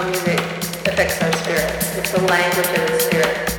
how music affects our spirit. It's the language of the spirit.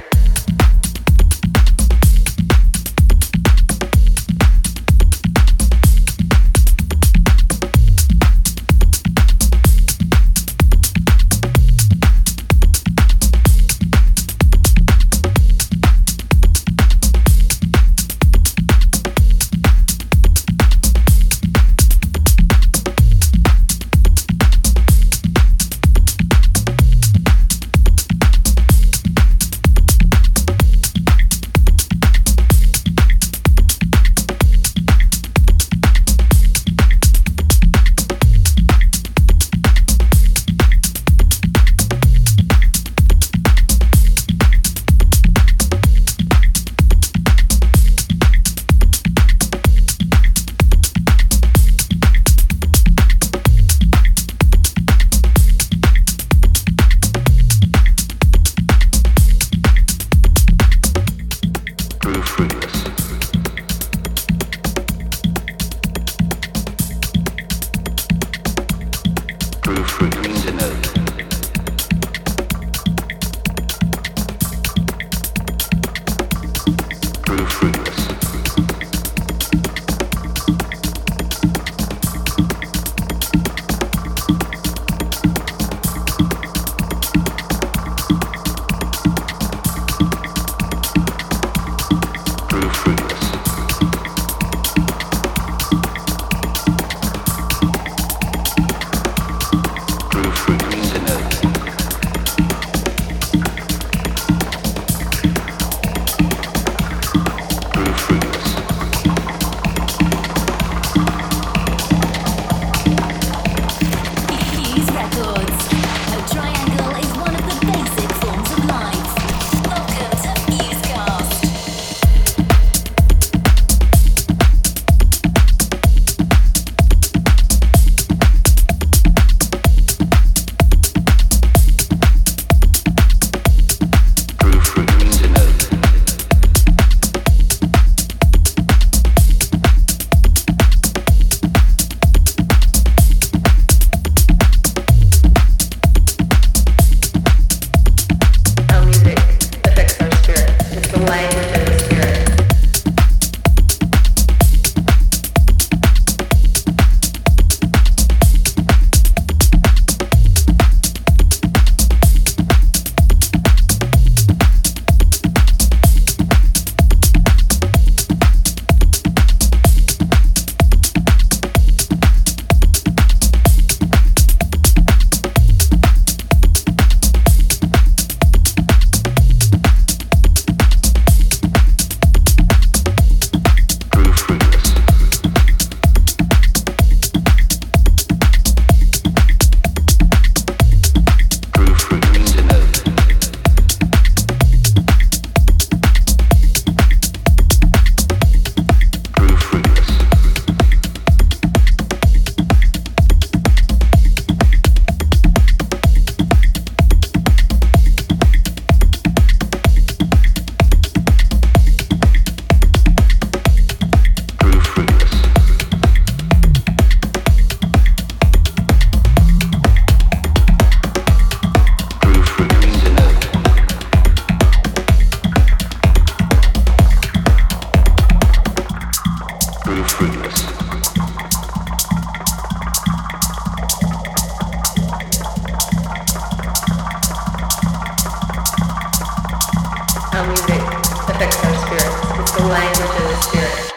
Affects our spirits. It's the language of the spirit.